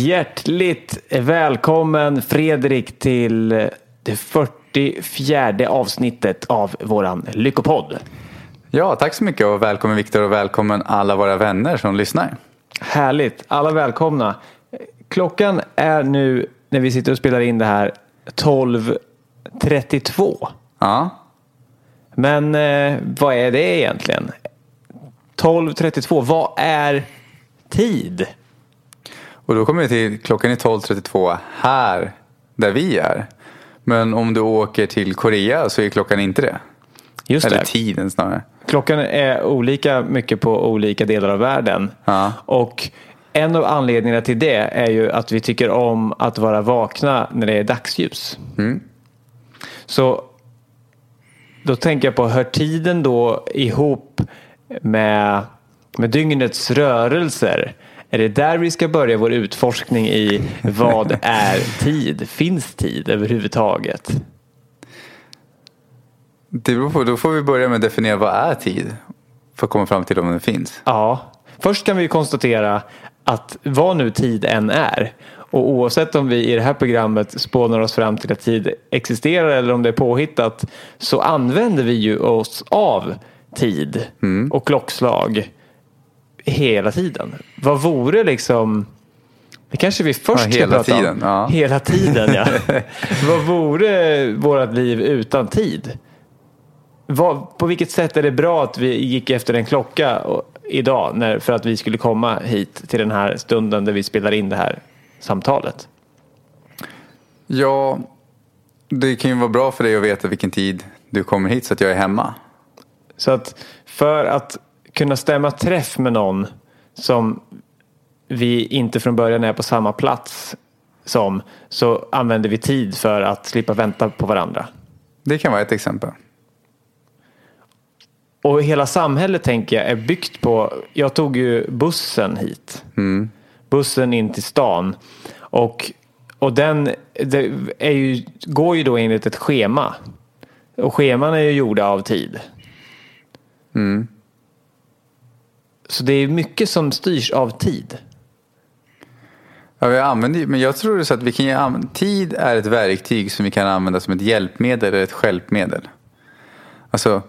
Hjärtligt välkommen Fredrik till det 44 avsnittet av våran Lyckopodd. Ja, tack så mycket och välkommen Viktor och välkommen alla våra vänner som lyssnar. Härligt, alla välkomna. Klockan är nu när vi sitter och spelar in det här 12.32. Ja, Men eh, vad är det egentligen? 12.32, vad är tid? Och då kommer vi till klockan är 12.32 här där vi är. Men om du åker till Korea så är klockan inte det. Just Eller det. tiden snarare. Klockan är olika mycket på olika delar av världen. Ja. Och en av anledningarna till det är ju att vi tycker om att vara vakna när det är dagsljus. Mm. Så då tänker jag på, hör tiden då ihop med, med dygnets rörelser? Är det där vi ska börja vår utforskning i vad är tid? Finns tid överhuvudtaget? Det beror på, då får vi börja med att definiera vad är tid. För att komma fram till om den finns. Ja, först kan vi konstatera att vad nu tid än är och oavsett om vi i det här programmet spånar oss fram till att tid existerar eller om det är påhittat så använder vi ju oss av tid och klockslag hela tiden. Vad vore liksom det kanske vi först Ja, ska hela prata tiden, om. ja. Hela tiden, ja. Vad vore vårt liv utan tid? Vad, på vilket sätt är det bra att vi gick efter en klocka och, idag när, för att vi skulle komma hit till den här stunden där vi spelar in det här samtalet? Ja, det kan ju vara bra för dig att veta vilken tid du kommer hit så att jag är hemma. Så att för att kunna stämma träff med någon som vi inte från början är på samma plats som så använder vi tid för att slippa vänta på varandra. Det kan vara ett exempel. Och hela samhället tänker jag är byggt på, jag tog ju bussen hit. Bussen in till stan. Och, och den det är ju, går ju då enligt ett schema. Och scheman är ju gjorda av tid. Så det är mycket som styrs av tid. Ja, vi använder, men jag tror så att vi kan ju använda, tid är ett verktyg som vi kan använda som ett hjälpmedel eller ett stjälpmedel. Alltså,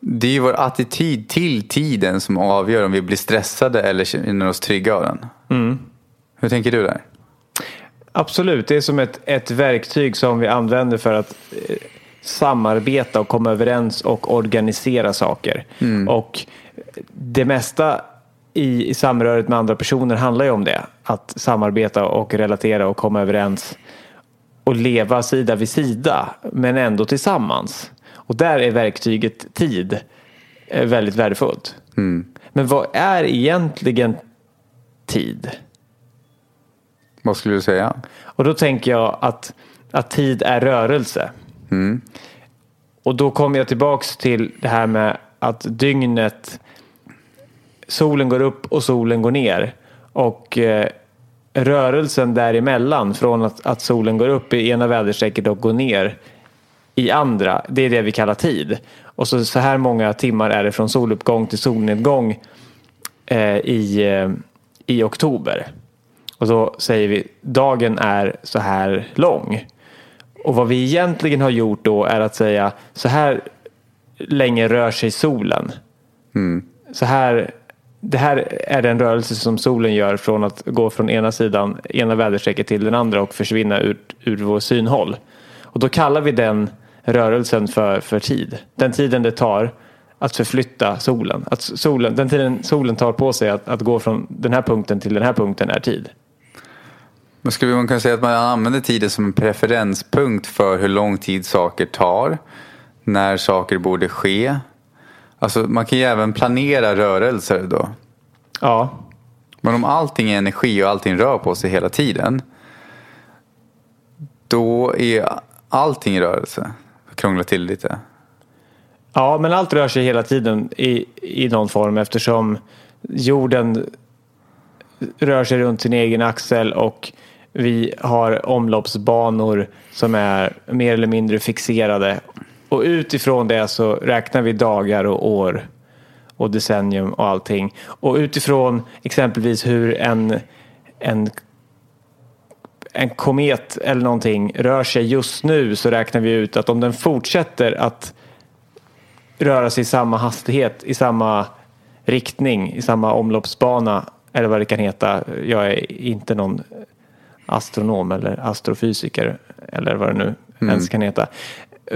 det är ju vår attityd till tiden som avgör om vi blir stressade eller känner oss trygga av den. Hur tänker du där? Absolut, det är som ett, ett verktyg som vi använder för att eh, samarbeta och komma överens och organisera saker. Och det mesta i, i samröret med andra personer handlar ju om det. Att samarbeta och relatera och komma överens och leva sida vid sida men ändå tillsammans. Och där är verktyget tid eh, väldigt värdefullt. Men vad är egentligen tid? Vad skulle du säga? Och då tänker jag att, att tid är rörelse. Och då kommer jag tillbaks till det här med att dygnet, solen går upp och solen går ner. Och eh, rörelsen däremellan från att, att solen går upp i ena väderstrecket och går ner i andra, det är det vi kallar tid. Och så, så här många timmar är det från soluppgång till solnedgång eh, i, eh, i oktober. Och då säger vi dagen är så här lång. Och vad vi egentligen har gjort då är att säga så här länge rör sig solen. Så här, det här är den rörelse som solen gör från att gå från ena sidan, ena väderstrecket till den andra och försvinna ur, ur vår synhåll. Och då kallar vi den rörelsen för, för tid. Den tiden det tar att förflytta solen. Att solen den tiden solen tar på sig att, att gå från den här punkten till den här punkten är tid. Men skulle man kunna säga att man använder tiden som en preferenspunkt för hur lång tid saker tar? När saker borde ske? Alltså man kan ju även planera rörelser då. Ja, Men om allting är energi och allting rör på sig hela tiden. Då är allting i rörelse. Krångla till lite. Ja, men allt rör sig hela tiden i, i någon form eftersom jorden rör sig runt sin egen axel och vi har omloppsbanor som är mer eller mindre fixerade. Och utifrån det så räknar vi dagar och år och decennium och allting. Och utifrån exempelvis hur en, en, en komet eller någonting rör sig just nu så räknar vi ut att om den fortsätter att röra sig i samma hastighet, i samma riktning, i samma omloppsbana eller vad det kan heta. Jag är inte någon astronom eller astrofysiker eller vad det nu ens kan heta.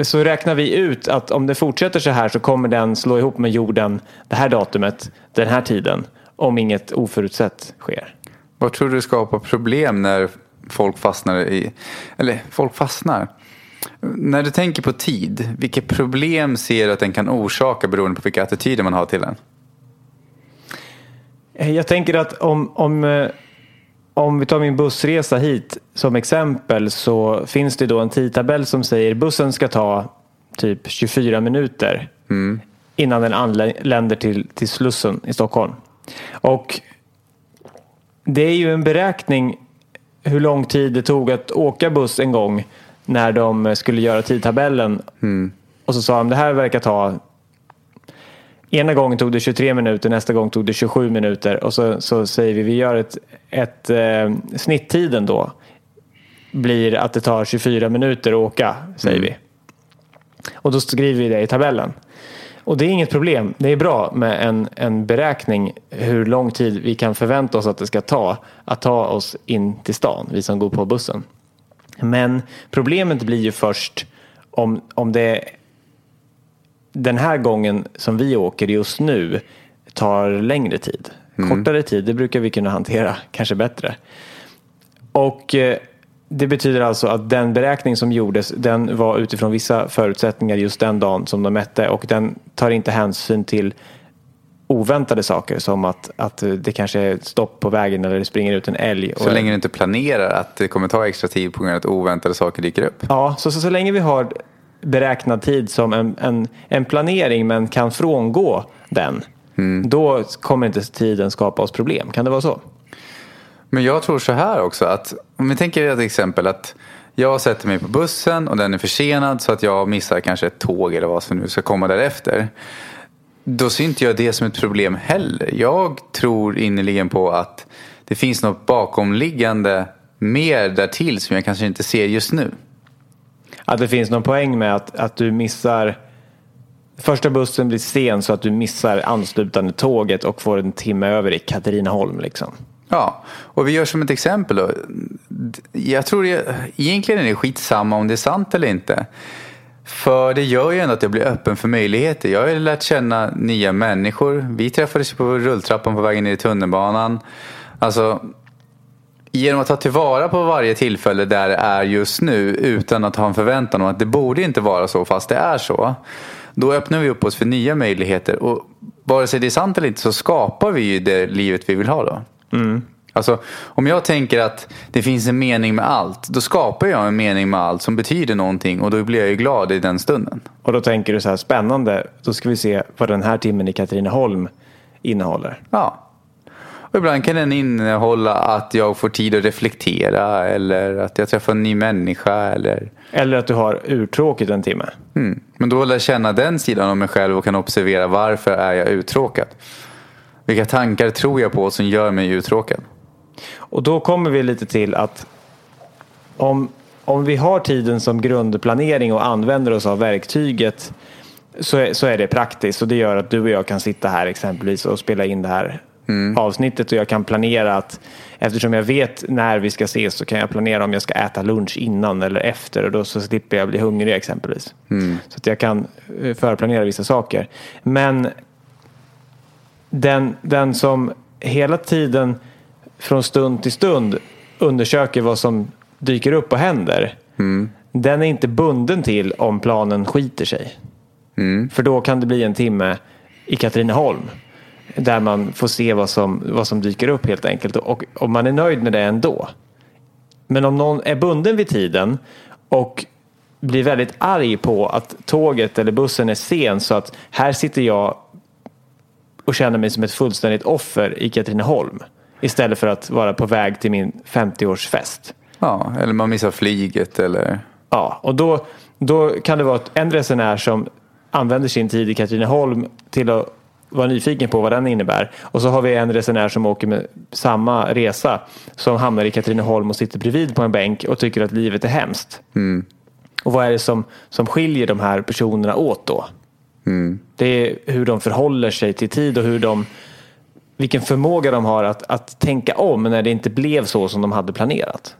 Så räknar vi ut att om det fortsätter så här så kommer den slå ihop med jorden det här datumet, den här tiden, om inget oförutsett sker. Vad tror du skapar problem när folk fastnar i... Eller folk fastnar. När du tänker på tid, vilka problem ser du att den kan orsaka beroende på vilka attityder man har till den? Jag tänker att om, om, eh, om vi tar min bussresa hit som exempel så finns det då en tidtabell som säger bussen ska ta typ 24 minuter innan den anländer till, till Slussen i Stockholm. Och det är ju en beräkning hur lång tid det tog att åka buss en gång när de skulle göra tidtabellen. Och så sa de det här verkar ta Ena gången tog det 23 minuter, nästa gång tog det 27 minuter och så, så säger vi vi gör ett, ett eh, snitttiden då blir att det tar 24 minuter att åka, säger vi. Och då skriver vi det i tabellen. Och det är inget problem. Det är bra med en, en beräkning hur lång tid vi kan förvänta oss att det ska ta att ta oss in till stan, vi som går på bussen. Men problemet blir ju först om, om det den här gången som vi åker just nu tar längre tid. Kortare tid, det brukar vi kunna hantera kanske bättre. Och eh, det betyder alltså att den beräkning som gjordes den var utifrån vissa förutsättningar just den dagen som de mätte och den tar inte hänsyn till oväntade saker som att, att det kanske är stopp på vägen eller det springer ut en älg. Så länge du inte planerar att det kommer ta extra tid på grund av att oväntade saker dyker upp. Ja, så, så, så länge vi har beräknad tid som en, en, en planering men kan frångå den. Då kommer inte tiden skapa oss problem. Kan det vara så? Men jag tror så här också att om vi tänker ett exempel att jag sätter mig på bussen och den är försenad så att jag missar kanske ett tåg eller vad som nu ska komma därefter. Då ser inte jag det som ett problem heller. Jag tror innerligen på att det finns något bakomliggande mer därtill som jag kanske inte ser just nu. Att det finns någon poäng med att, att du missar Första bussen blir sen så att du missar anslutande tåget och får en timme över i Katrineholm. Liksom. Ja, och vi gör som ett exempel då. Jag tror det, egentligen är det skitsamma om det är sant eller inte. För det gör ju ändå att jag blir öppen för möjligheter. Jag har ju lärt känna nya människor. Vi träffades på rulltrappan på vägen ner i tunnelbanan. Alltså, genom att ta tillvara på varje tillfälle där det är just nu utan att ha en förväntan om att det borde inte vara så fast det är så. Då öppnar vi upp oss för nya möjligheter och vare sig det är sant eller inte så skapar vi ju det livet vi vill ha då. Alltså, om jag tänker att det finns en mening med allt, då skapar jag en mening med allt som betyder någonting och då blir jag ju glad i den stunden. Och då tänker du så här, spännande, då ska vi se vad den här timmen i Katrineholm innehåller. Ja. Och ibland kan den innehålla att jag får tid att reflektera eller att jag träffar en ny människa. Eller, Eller att du har urtråkigt en timme. mm. Men då lär jag känna den sidan av mig själv och kan observera varför är jag uttråkad. Vilka tankar tror jag på som gör mig uttråkad? Och då kommer vi lite till att om, om vi har tiden som grundplanering och använder oss av verktyget så är, så är det praktiskt och det gör att du och jag kan sitta här exempelvis och spela in det här avsnittet och jag kan planera att eftersom jag vet när vi ska ses så kan jag planera om jag ska äta lunch innan eller efter och då så slipper jag bli hungrig exempelvis. Så att jag kan eh, förplanera vissa saker. Men den, den som hela tiden från stund till stund undersöker vad som dyker upp och händer. Den är inte bunden till om planen skiter sig. För då kan det bli en timme i Katrineholm. Där man får se vad som, vad som dyker upp helt enkelt. Och om man är nöjd med det ändå. Men om någon är bunden vid tiden och blir väldigt arg på att tåget eller bussen är sen så att här sitter jag och känner mig som ett fullständigt offer i Katrineholm. Istället för att vara på väg till min 50-årsfest. Ja, eller man missar flyget eller... Ja, och då, då kan det vara en resenär som använder sin tid i Katrineholm till att vara nyfiken på vad den innebär. Och så har vi en resenär som åker med samma resa som hamnar i Katrineholm och sitter bredvid på en bänk och tycker att livet är hemskt. Och vad är det som, som skiljer de här personerna åt då? Det är hur de förhåller sig till tid och hur de, vilken förmåga de har att, att tänka om när det inte blev så som de hade planerat.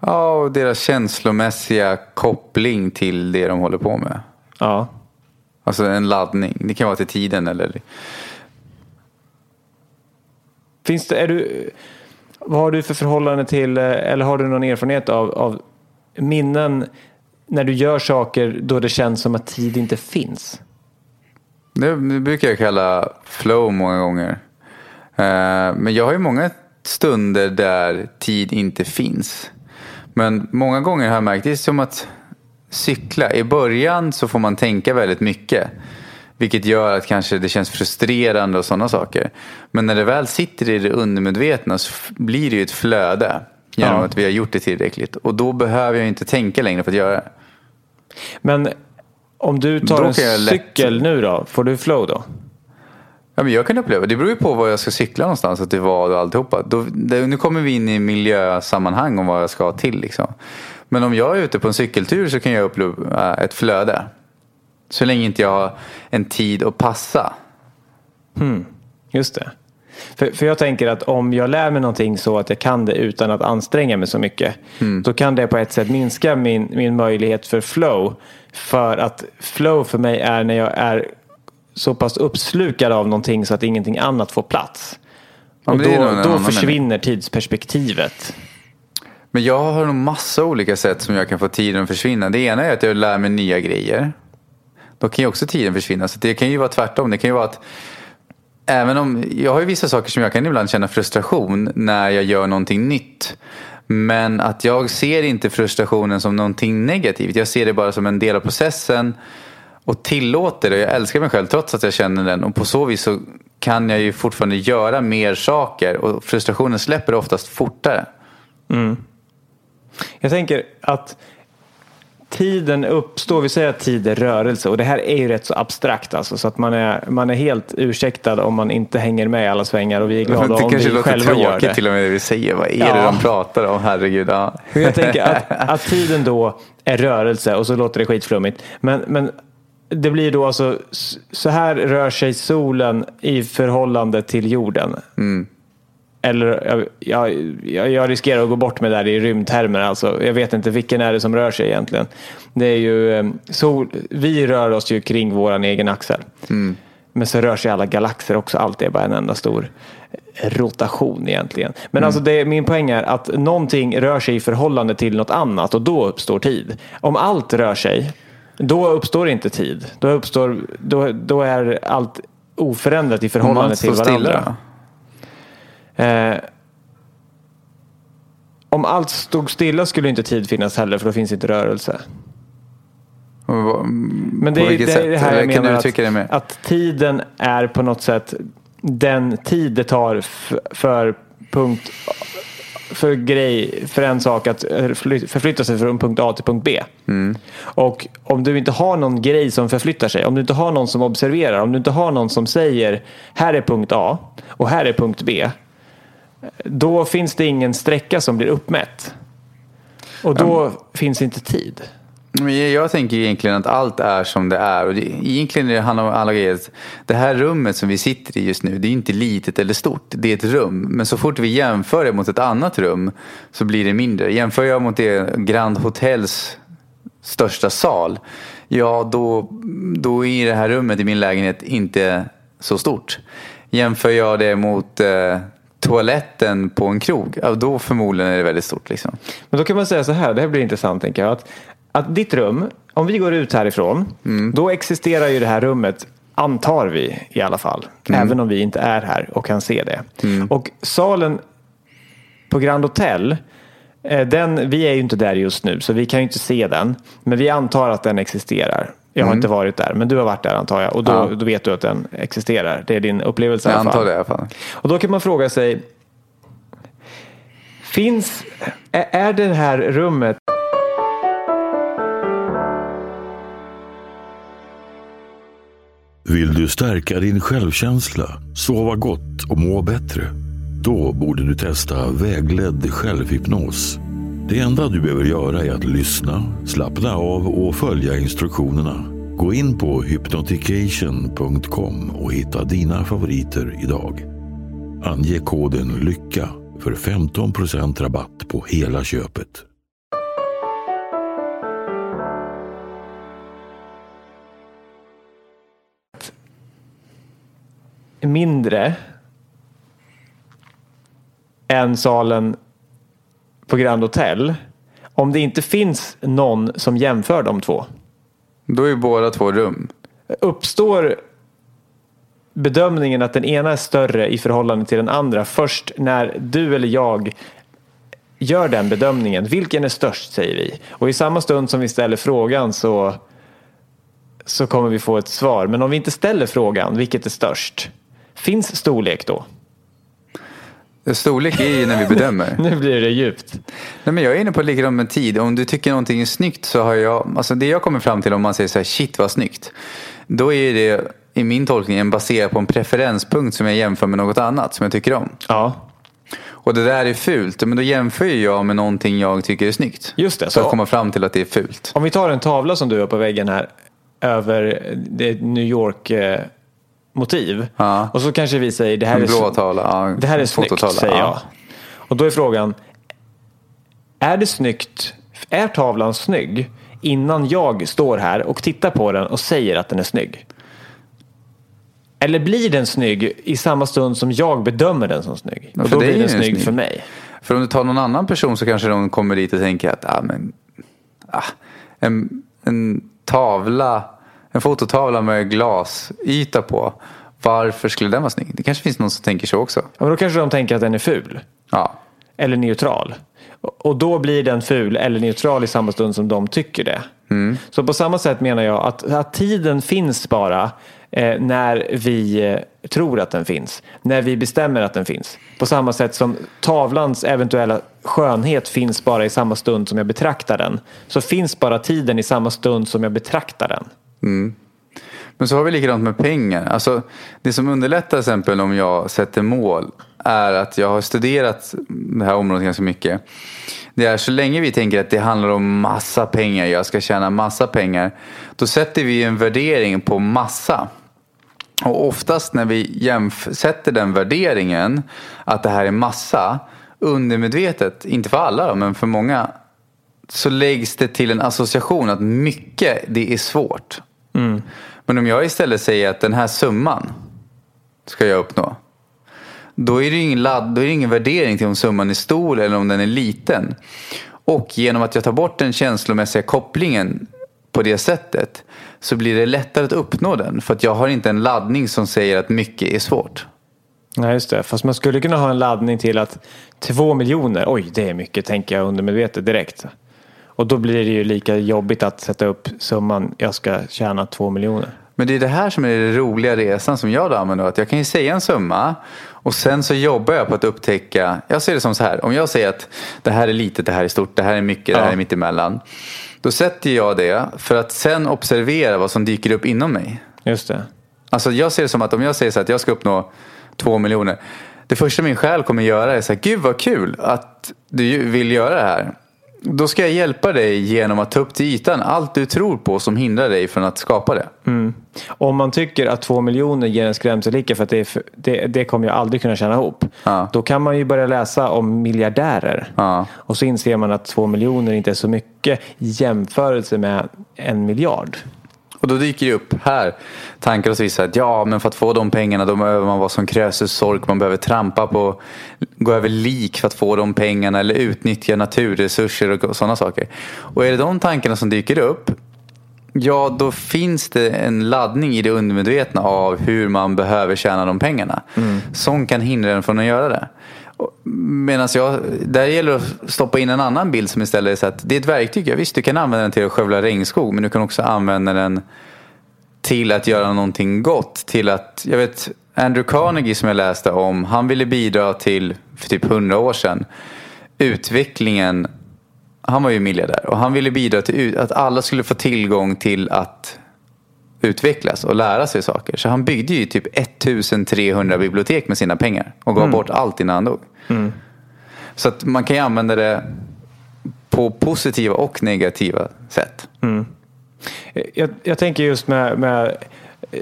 Ja, och deras känslomässiga koppling till det de håller på med. Ja. Alltså en laddning. Det kan vara till tiden eller... Finns det, är du, vad har du för förhållande till, eh, eller har du någon erfarenhet av, av minnen när du gör saker då det känns som att tid inte finns? Det, det brukar jag kalla flow många gånger. Eh, men jag har ju många stunder där tid inte finns. Men många gånger har jag märkt, det är som att cykla. I början så får man tänka väldigt mycket. Vilket gör att kanske det känns frustrerande och sådana saker. Men när det väl sitter i det undermedvetna så blir det ju ett flöde. Genom Ja. att vi har gjort det tillräckligt. Och då behöver jag inte tänka längre för att göra det. Men om du tar en jag lätt- cykel nu då, får du flow då? Ja, men jag kan uppleva, det beror ju på var jag ska cykla någonstans, att det var och alltihopa. Då, det, nu kommer vi in i miljösammanhang om vad jag ska till. Liksom. Men om jag är ute på en cykeltur så kan jag uppleva ett flöde. Så länge inte jag har en tid att passa. Just det. För, för jag tänker att om jag lär mig någonting så att jag kan det utan att anstränga mig så mycket. Då kan det på ett sätt minska min, min möjlighet för flow. För att flow för mig är när jag är så pass uppslukad av någonting så att ingenting annat får plats. Ja, och då, då försvinner tidsperspektivet. Men jag har nog massa olika sätt som jag kan få tiden att försvinna. Det ena är att jag lär mig nya grejer. Då kan ju också tiden försvinna. Så det kan ju vara tvärtom. Det kan ju vara att även om jag har ju vissa saker som jag kan ibland känna frustration när jag gör någonting nytt. Men att jag ser inte frustrationen som någonting negativt. Jag ser det bara som en del av processen och tillåter det. Jag älskar mig själv trots att jag känner den och på så vis så kan jag ju fortfarande göra mer saker och frustrationen släpper oftast fortare. Mm. Jag tänker att tiden uppstår, vi säger att tid är rörelse och det här är ju rätt så abstrakt alltså så att man är, man är helt ursäktad om man inte hänger med i alla svängar och vi är glada det om kanske vi själva gör tråkigt det. till och med det vi säger. Vad är Ja. det de pratar om? Herregud. Ja. Jag tänker att, att tiden då är rörelse och så låter det skitflummigt. Men, men det blir då alltså så här rör sig solen i förhållande till jorden. Eller jag, jag, jag, riskerar att gå bort med det där i rymdtermer. Alltså, jag vet inte vilken är det som rör sig egentligen. Det är ju, eh, sol, vi rör oss ju kring våran egen axel. Men så rör sig alla galaxer också. Allt är bara en enda stor rotation egentligen. Men alltså det, min poäng är att någonting rör sig i förhållande till något annat och då uppstår tid. Om allt rör sig, då uppstår inte tid. Då, uppstår, då, då är allt oförändrat i förhållande till varandra. stilla. Eh, om allt stod stilla skulle inte tid finnas heller för då finns inte rörelse. Men det är det, är det här jag menar att, att tiden är på något sätt den tid det tar för punkt för grej, för en sak att förfly- förflytta sig från punkt A till punkt B. Mm. Och om du inte har någon grej som förflyttar sig, om du inte har någon som observerar, om du inte har någon som säger här är punkt A och här är punkt B. Då finns det ingen sträcka som blir uppmätt. Och då finns inte tid. Men jag- tänker egentligen att allt är som det är. Och det, egentligen är det handlar om alla grejer. Det här rummet som vi sitter i just nu, det är inte litet eller stort. Det är ett rum. Men så fort vi jämför det mot ett annat rum så blir det mindre. Jämför jag mot det Grand Hotels största sal, ja då, då är det här rummet i min lägenhet inte så stort. Jämför jag det mot eh, toaletten på en krog, då förmodligen är det väldigt stort. Liksom. Men då kan man säga så här, det här blir intressant tänker jag. Att, att ditt rum, om vi går ut härifrån, då existerar ju det här rummet, antar vi i alla fall. Även om vi inte är här och kan se det. Och salen på Grand Hotel, eh, den, vi är ju inte där just nu så vi kan ju inte se den. Men vi antar att den existerar. Jag har inte varit där, men du har varit där antar jag. Och då, Ja. då vet du att den existerar. Det är din upplevelse i Jag alla fall. antar det i alla fall. Och då kan man fråga sig, finns, är är det här rummet Vill du stärka din självkänsla, sova gott och må bättre? Då borde du testa vägledd självhypnos. Det enda du behöver göra är att lyssna, slappna av och följa instruktionerna. Gå in på hypnotication.com och hitta dina favoriter idag. Ange koden LYCKA för 15% rabatt på hela köpet. mindre än salen på Grand Hotel om det inte finns någon som jämför de två? Då är båda två rum. Uppstår bedömningen att den ena är större i förhållande till den andra först när du eller jag gör den bedömningen. Vilken är störst säger vi. Och i samma stund som vi ställer frågan så, så kommer vi få ett svar. Men om vi inte ställer frågan, vilket är störst? Finns storlek då? Storlek är ju när vi bedömer. Nu blir det djupt. Nej, men jag är inne på likadant med tid. Om du tycker någonting är snyggt så har jag, alltså det jag kommer fram till om man säger så här, shit vad snyggt. Då är det i min tolkning en baserad på en preferenspunkt som jag jämför med något annat som jag tycker om. Ja, Och det där är fult, men då jämför jag med någonting jag tycker är snyggt. Just det, Så så- att komma fram till att det är fult. Om vi tar en tavla som du har på väggen här över det New York eh, motiv. Ja. Och så kanske vi säger det här En är, blå tavla, ja, det här är snyggt säger jag. ja. Och då är frågan, är det snyggt, är tavlan snygg innan jag står här och tittar på den och säger att den är snygg? Eller blir den snygg i samma stund som jag bedömer den som snygg? Ja, Och för då blir den snygg snygg. för mig. För om du tar någon annan person så kanske de kommer dit och tänker att ah, men, ah, en, en tavla, en fototavla med glasyta på. Varför skulle den vara snygg? Det kanske finns någon som tänker så också. Ja, men då kanske de tänker att den är ful. Ja, eller neutral. Och då blir den ful eller neutral i samma stund som de tycker det. Så på samma sätt menar jag att, att tiden finns bara eh, när vi eh, tror att den finns. När vi bestämmer att den finns. På samma sätt som tavlans eventuella skönhet finns bara i samma stund som jag betraktar den. Så finns bara tiden i samma stund som jag betraktar den. Mm. Men så har vi likadant med pengar. Alltså, det som underlättar till exempel om jag sätter mål är att jag har studerat det här området ganska mycket. Det är så länge vi tänker att det handlar om massa pengar, jag ska tjäna massa pengar. Då sätter vi en värdering på massa. Och oftast när vi sätter den värderingen att det här är massa undermedvetet, inte för alla då, men för många så läggs det till en association att mycket det är svårt. Mm. Men om jag istället säger att den här summan ska jag uppnå. Då är det ingen, ladd, då är det ingen värdering till om summan är stor eller om den är liten. Och genom att jag tar bort den känslomässiga kopplingen på det sättet så blir det lättare att uppnå den. För att jag har inte en laddning som säger att mycket är svårt. Nej, just det. Fast man skulle kunna ha en laddning till att två miljoner, oj det är mycket tänker jag undermedvetet direkt. Och då blir det ju lika jobbigt att sätta upp summan jag ska tjäna två miljoner. Men det är det här som är den roliga resan som jag då använder. Att jag kan ju säga en summa och sen så jobbar jag på att upptäcka. Jag ser det som så här. Om jag säger att det här är litet, det här är stort, det här är mycket, det här är mittemellan. Då sätter jag det för att sen observera vad som dyker upp inom mig. Just det. Alltså jag ser det som att om jag säger så att jag ska uppnå två miljoner. Det första min själ kommer göra är så här, gud vad kul att du vill göra det här. Då ska jag hjälpa dig genom att ta upp till ytan allt du tror på som hindrar dig från att skapa det. Mm. Om man tycker att två miljoner ger en skrämselhicka för att det, för, det, det kommer jag aldrig kunna tjäna ihop. Ja. Då kan man ju börja läsa om miljardärer. Ja. Och så inser man att två miljoner inte är så mycket i jämförelse med en miljard. Och då dyker det upp här tankar hos vissa att ja, men för att få de pengarna då behöver man vara som Krösus sork. Man behöver trampa på, gå över lik för att få de pengarna eller utnyttja naturresurser och sådana saker. Och är det de tankarna som dyker upp, ja då finns det en laddning i det undermedvetna av hur man behöver tjäna de pengarna. Som kan hindra en från att göra det. Medan jag, där gäller det att stoppa in en annan bild som istället är så att det är ett verktyg. Ja, visst, du kan använda den till att skövla regnskog men du kan också använda den till att göra någonting gott. Till att, jag vet, Andrew Carnegie som jag läste om, han ville bidra till, för typ hundra år sedan, utvecklingen, han var ju miljardär och han ville bidra till att alla skulle få tillgång till att utvecklas och lära sig saker. Så han byggde ju typ 1300 bibliotek med sina pengar och gav bort allt innan han dog. Så att man kan ju använda det på positiva och negativa sätt. Jag, jag tänker just med, med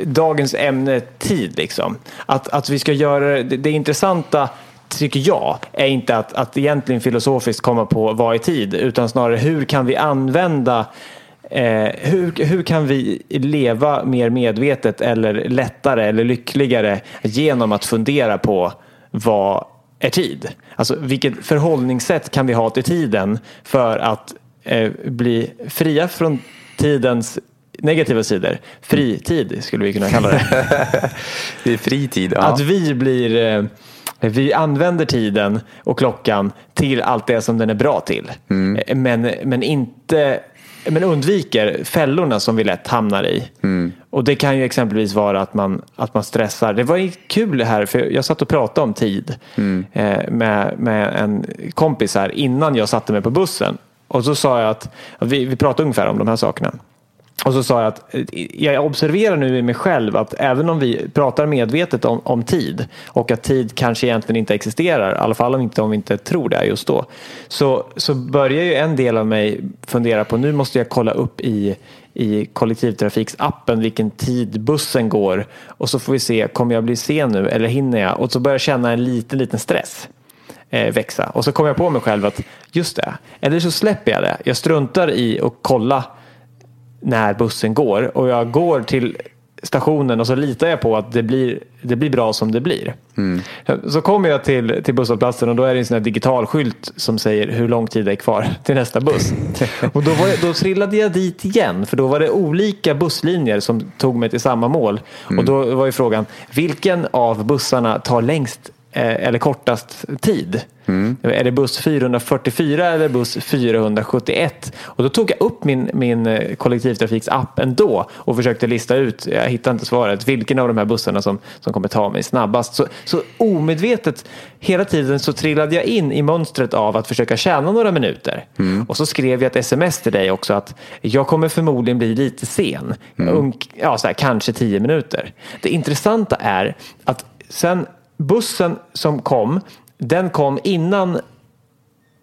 dagens ämne tid. Liksom. Att, att vi ska göra det, det intressanta tycker jag är inte att, att egentligen filosofiskt komma på vad är tid utan snarare hur kan vi använda Eh, hur, hur kan vi leva mer medvetet eller lättare eller lyckligare genom att fundera på vad är tid? Alltså vilket förhållningssätt kan vi ha till tiden för att eh, bli fria från tidens negativa sidor? Fritid skulle vi kunna kalla det. Det är fritid. Ja. Att vi blir eh, vi använder tiden och klockan till allt det som den är bra till. Eh, Men, men inte men undviker fällorna som vi lätt hamnar i. Och det kan ju exempelvis vara att man, att man stressar. Det var kul här, för jag satt och pratade om tid eh, med, med en kompis här innan jag satte mig på bussen. Och så sa jag att, vi, vi pratade ungefär om de här sakerna. Och så sa jag att jag observerar nu i mig själv att även om vi pratar medvetet om, om tid och att tid kanske egentligen inte existerar, i alla fall om, inte, om vi inte tror det just då, så, så börjar ju en del av mig fundera på nu måste jag kolla upp i, i kollektivtrafiksappen vilken tid bussen går och så får vi se, kommer jag bli sen nu eller hinner jag? Och så börjar jag känna en liten, liten stress eh, växa. Och så kommer jag på mig själv att just det, eller så släpper jag det. Jag struntar i att kolla när bussen går och jag går till stationen och så litar jag på att det blir, det blir bra som det blir. Så kommer jag till, till busshållplatsen och då är det en sån här digital skylt som säger hur lång tid det är kvar till nästa buss. och då, var jag, då trillade jag dit igen för då var det olika busslinjer som tog mig till samma mål. Och då var ju frågan, vilken av bussarna tar längst eller kortast tid? Är det buss 444 eller buss 471? Och då tog jag upp min, min eh, kollektivtrafiksapp ändå och försökte lista ut, jag hittade inte svaret, vilken av de här bussarna som, som kommer ta mig snabbast. Så, så omedvetet hela tiden så trillade jag in i mönstret av att försöka tjäna några minuter. Och så skrev jag ett sms till dig också att jag kommer förmodligen bli lite sen. Unk, ja, så här, kanske tio minuter. Det intressanta är att sen bussen som kom den kom innan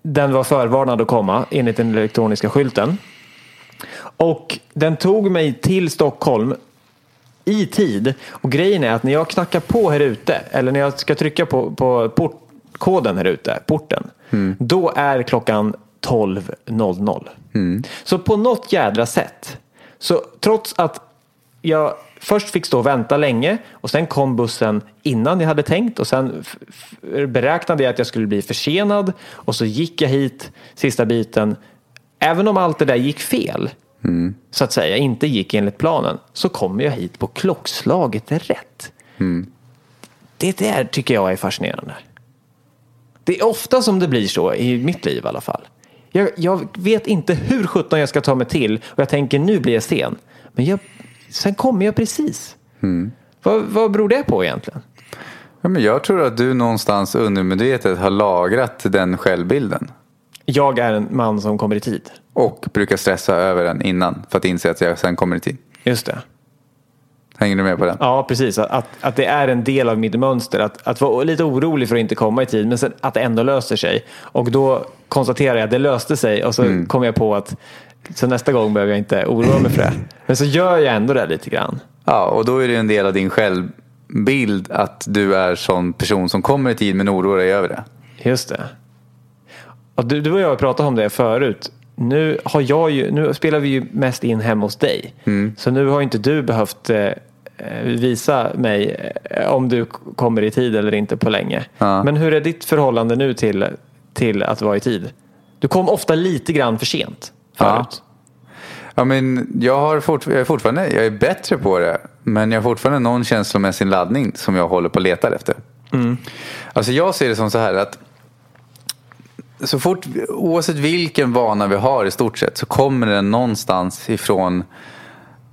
den var förvarnad att komma enligt den elektroniska skylten. Och den tog mig till Stockholm i tid. Och grejen är att när jag knackar på här ute, eller när jag ska trycka på, på portkoden här ute, porten, då är klockan 12.00. Så på något jädra sätt, så trots att jag först fick stå och vänta länge och sen kom bussen innan jag hade tänkt och sen beräknade jag att jag skulle bli försenad och så gick jag hit sista biten. Även om allt det där gick fel, så att säga, inte gick enligt planen, så kom jag hit på klockslaget rätt. Det där tycker jag är fascinerande. Det är ofta som det blir så i mitt liv i alla fall. Jag, jag vet inte hur sjutton jag ska ta mig till och jag tänker nu blir jag sen. Men jag, sen kommer jag precis. Vad, vad beror det på egentligen? Ja, men jag tror att du någonstans undermedvetet har lagrat den självbilden. Jag är en man som kommer i tid. Och brukar stressa över den innan för att inse att jag sen kommer i tid. Just det. Hänger du med på den? Ja, precis. Att, att, det är en del av mitt mönster. Att, att vara lite orolig för att inte komma i tid, men sen att det ändå löser sig. Och då konstaterar jag att det löste sig och så Mm. kommer jag på att så nästa gång behöver jag inte oroa mig för det. Men så gör jag ändå det lite grann. Ja, och då är det en del av din självbild att du är sån person som kommer i tid men oroar dig över det. Just det. Och du, du och jag har pratat om det förut. Nu, har jag ju, nu spelar vi ju mest in hemma hos dig. Mm. Så nu har inte du behövt eh, visa mig eh, om du kommer i tid eller inte på länge. Ja. Men hur är ditt förhållande nu till, till att vara i tid? Du kom ofta lite grann för sent förut. Ja, men jag, har fort, jag är fortfarande jag är bättre på det. Men jag har fortfarande någon känslomässig laddning som jag håller på att leta efter. Alltså jag ser det som så här att så fort, oavsett vilken vana vi har i stort sett så kommer den någonstans ifrån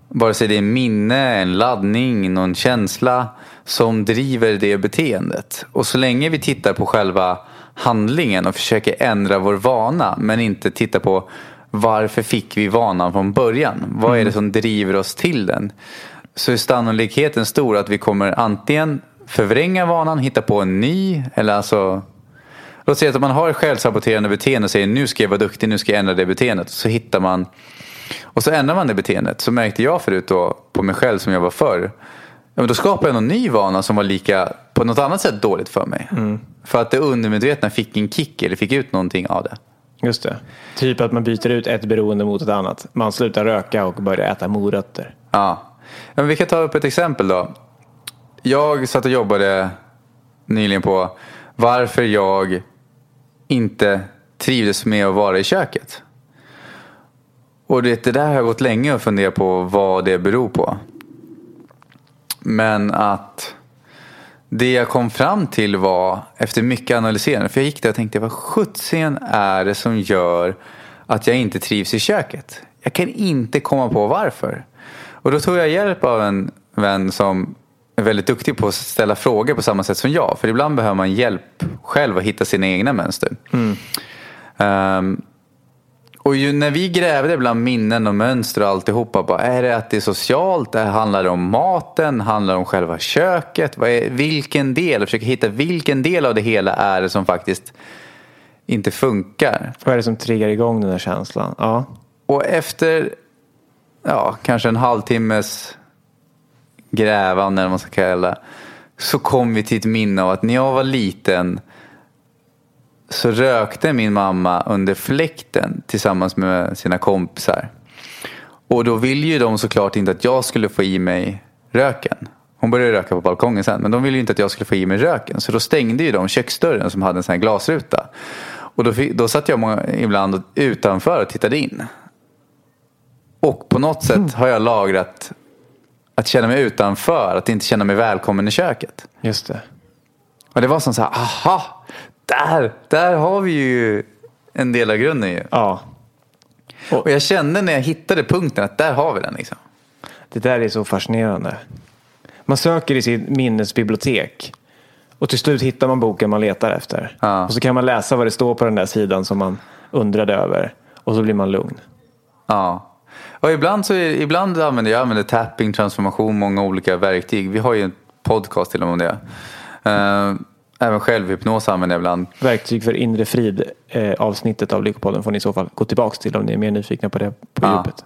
vare sig det är minne, en laddning, någon känsla som driver det beteendet. Och så länge vi tittar på själva handlingen och försöker ändra vår vana men inte tittar på varför fick vi vanan från början? Vad är det som driver oss till den? Så är sannolikheten stor att vi kommer antingen förvränga vanan, hitta på en ny eller alltså Låt säga att man har självsaboterande beteende och säger nu ska jag vara duktig, nu ska jag ändra det beteendet. Så hittar man och så ändrar man det beteendet. Så märkte jag förut då på mig själv som jag var förr. Ja, men då skapade jag någon ny vana som var lika på något annat sätt dåligt för mig. För att det undermedvetna fick en kick eller fick ut någonting av det. Just det. Typ att man byter ut ett beroende mot ett annat. Man slutar röka och börjar äta morötter. Ja. Men vi kan ta upp ett exempel då. Jag satt och jobbade nyligen på varför jag inte trivdes med att vara i köket. Och det, det där har jag gått länge och funderat på vad det beror på. Men att det jag kom fram till var efter mycket analyserande. För jag gick där och tänkte vad sjuttsingen är det som gör att jag inte trivs i köket? Jag kan inte komma på varför. Och då tog jag hjälp av en vän som är väldigt duktig på att ställa frågor på samma sätt som jag. För ibland behöver man hjälp själv att hitta sina egna mönster. Ehm, och ju när vi grävde bland minnen och mönster och alltihopa. Bara, är det att det är socialt? Är- Handlar det om maten? Handlar det om själva köket? Vad är, vilken del? Och försöka hitta vilken del av det hela är det som faktiskt inte funkar. Vad är det som triggar igång den här känslan? Ja. Och efter ja, kanske en halvtimmes grävande eller vad man ska kalla det, så kom vi till ett minne av att när jag var liten så rökte min mamma under fläkten tillsammans med sina kompisar. Och då ville ju de såklart inte att jag skulle få i mig röken. Hon började röka på balkongen sen, men de ville ju inte att jag skulle få i mig röken. Så då stängde ju de köksdörren som hade en sån här glasruta. Och då, fick, då satt jag många, ibland utanför och tittade in. Och på något sätt har jag lagrat att känna mig utanför, att inte känna mig välkommen i köket. Just det. Och det var som så här, aha, där, där har vi ju en del av grunden ju. Ja. Och jag kände när jag hittade punkten att där har vi den liksom. Det där är så fascinerande. Man söker i sitt minnesbibliotek. Och till slut hittar man boken man letar efter. Ja. Och så kan man läsa vad det står på den där sidan som man undrade över. Och så blir man lugn. Ja. Och ibland, så är, ibland använder jag använder tapping, transformation, många olika verktyg. Vi har ju en podcast till och med om det. Eh, även självhypnos använder jag ibland. Verktyg för inre frid eh, avsnittet av Lyckopodden får ni i så fall gå tillbaka till om ni är mer nyfikna på det på Ja. djupet.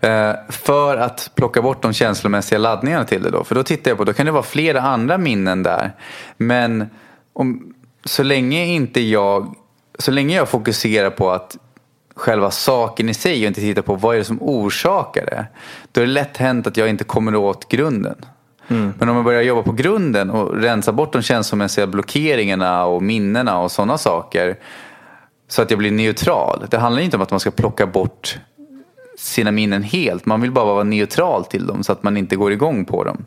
Eh, för att plocka bort de känslomässiga laddningarna till det då. För då tittar jag på, då kan det vara flera andra minnen där. Men om, så länge inte jag, så länge jag fokuserar på att själva saken i sig och inte tittar på vad är det som orsakar det. Då är det lätt hänt att jag inte kommer åt grunden. Men om jag börjar jobba på grunden och rensa bort de känslomässiga blockeringarna och minnena och sådana saker. Så att jag blir neutral. Det handlar inte om att man ska plocka bort sina minnen helt. Man vill bara vara neutral till dem så att man inte går igång på dem.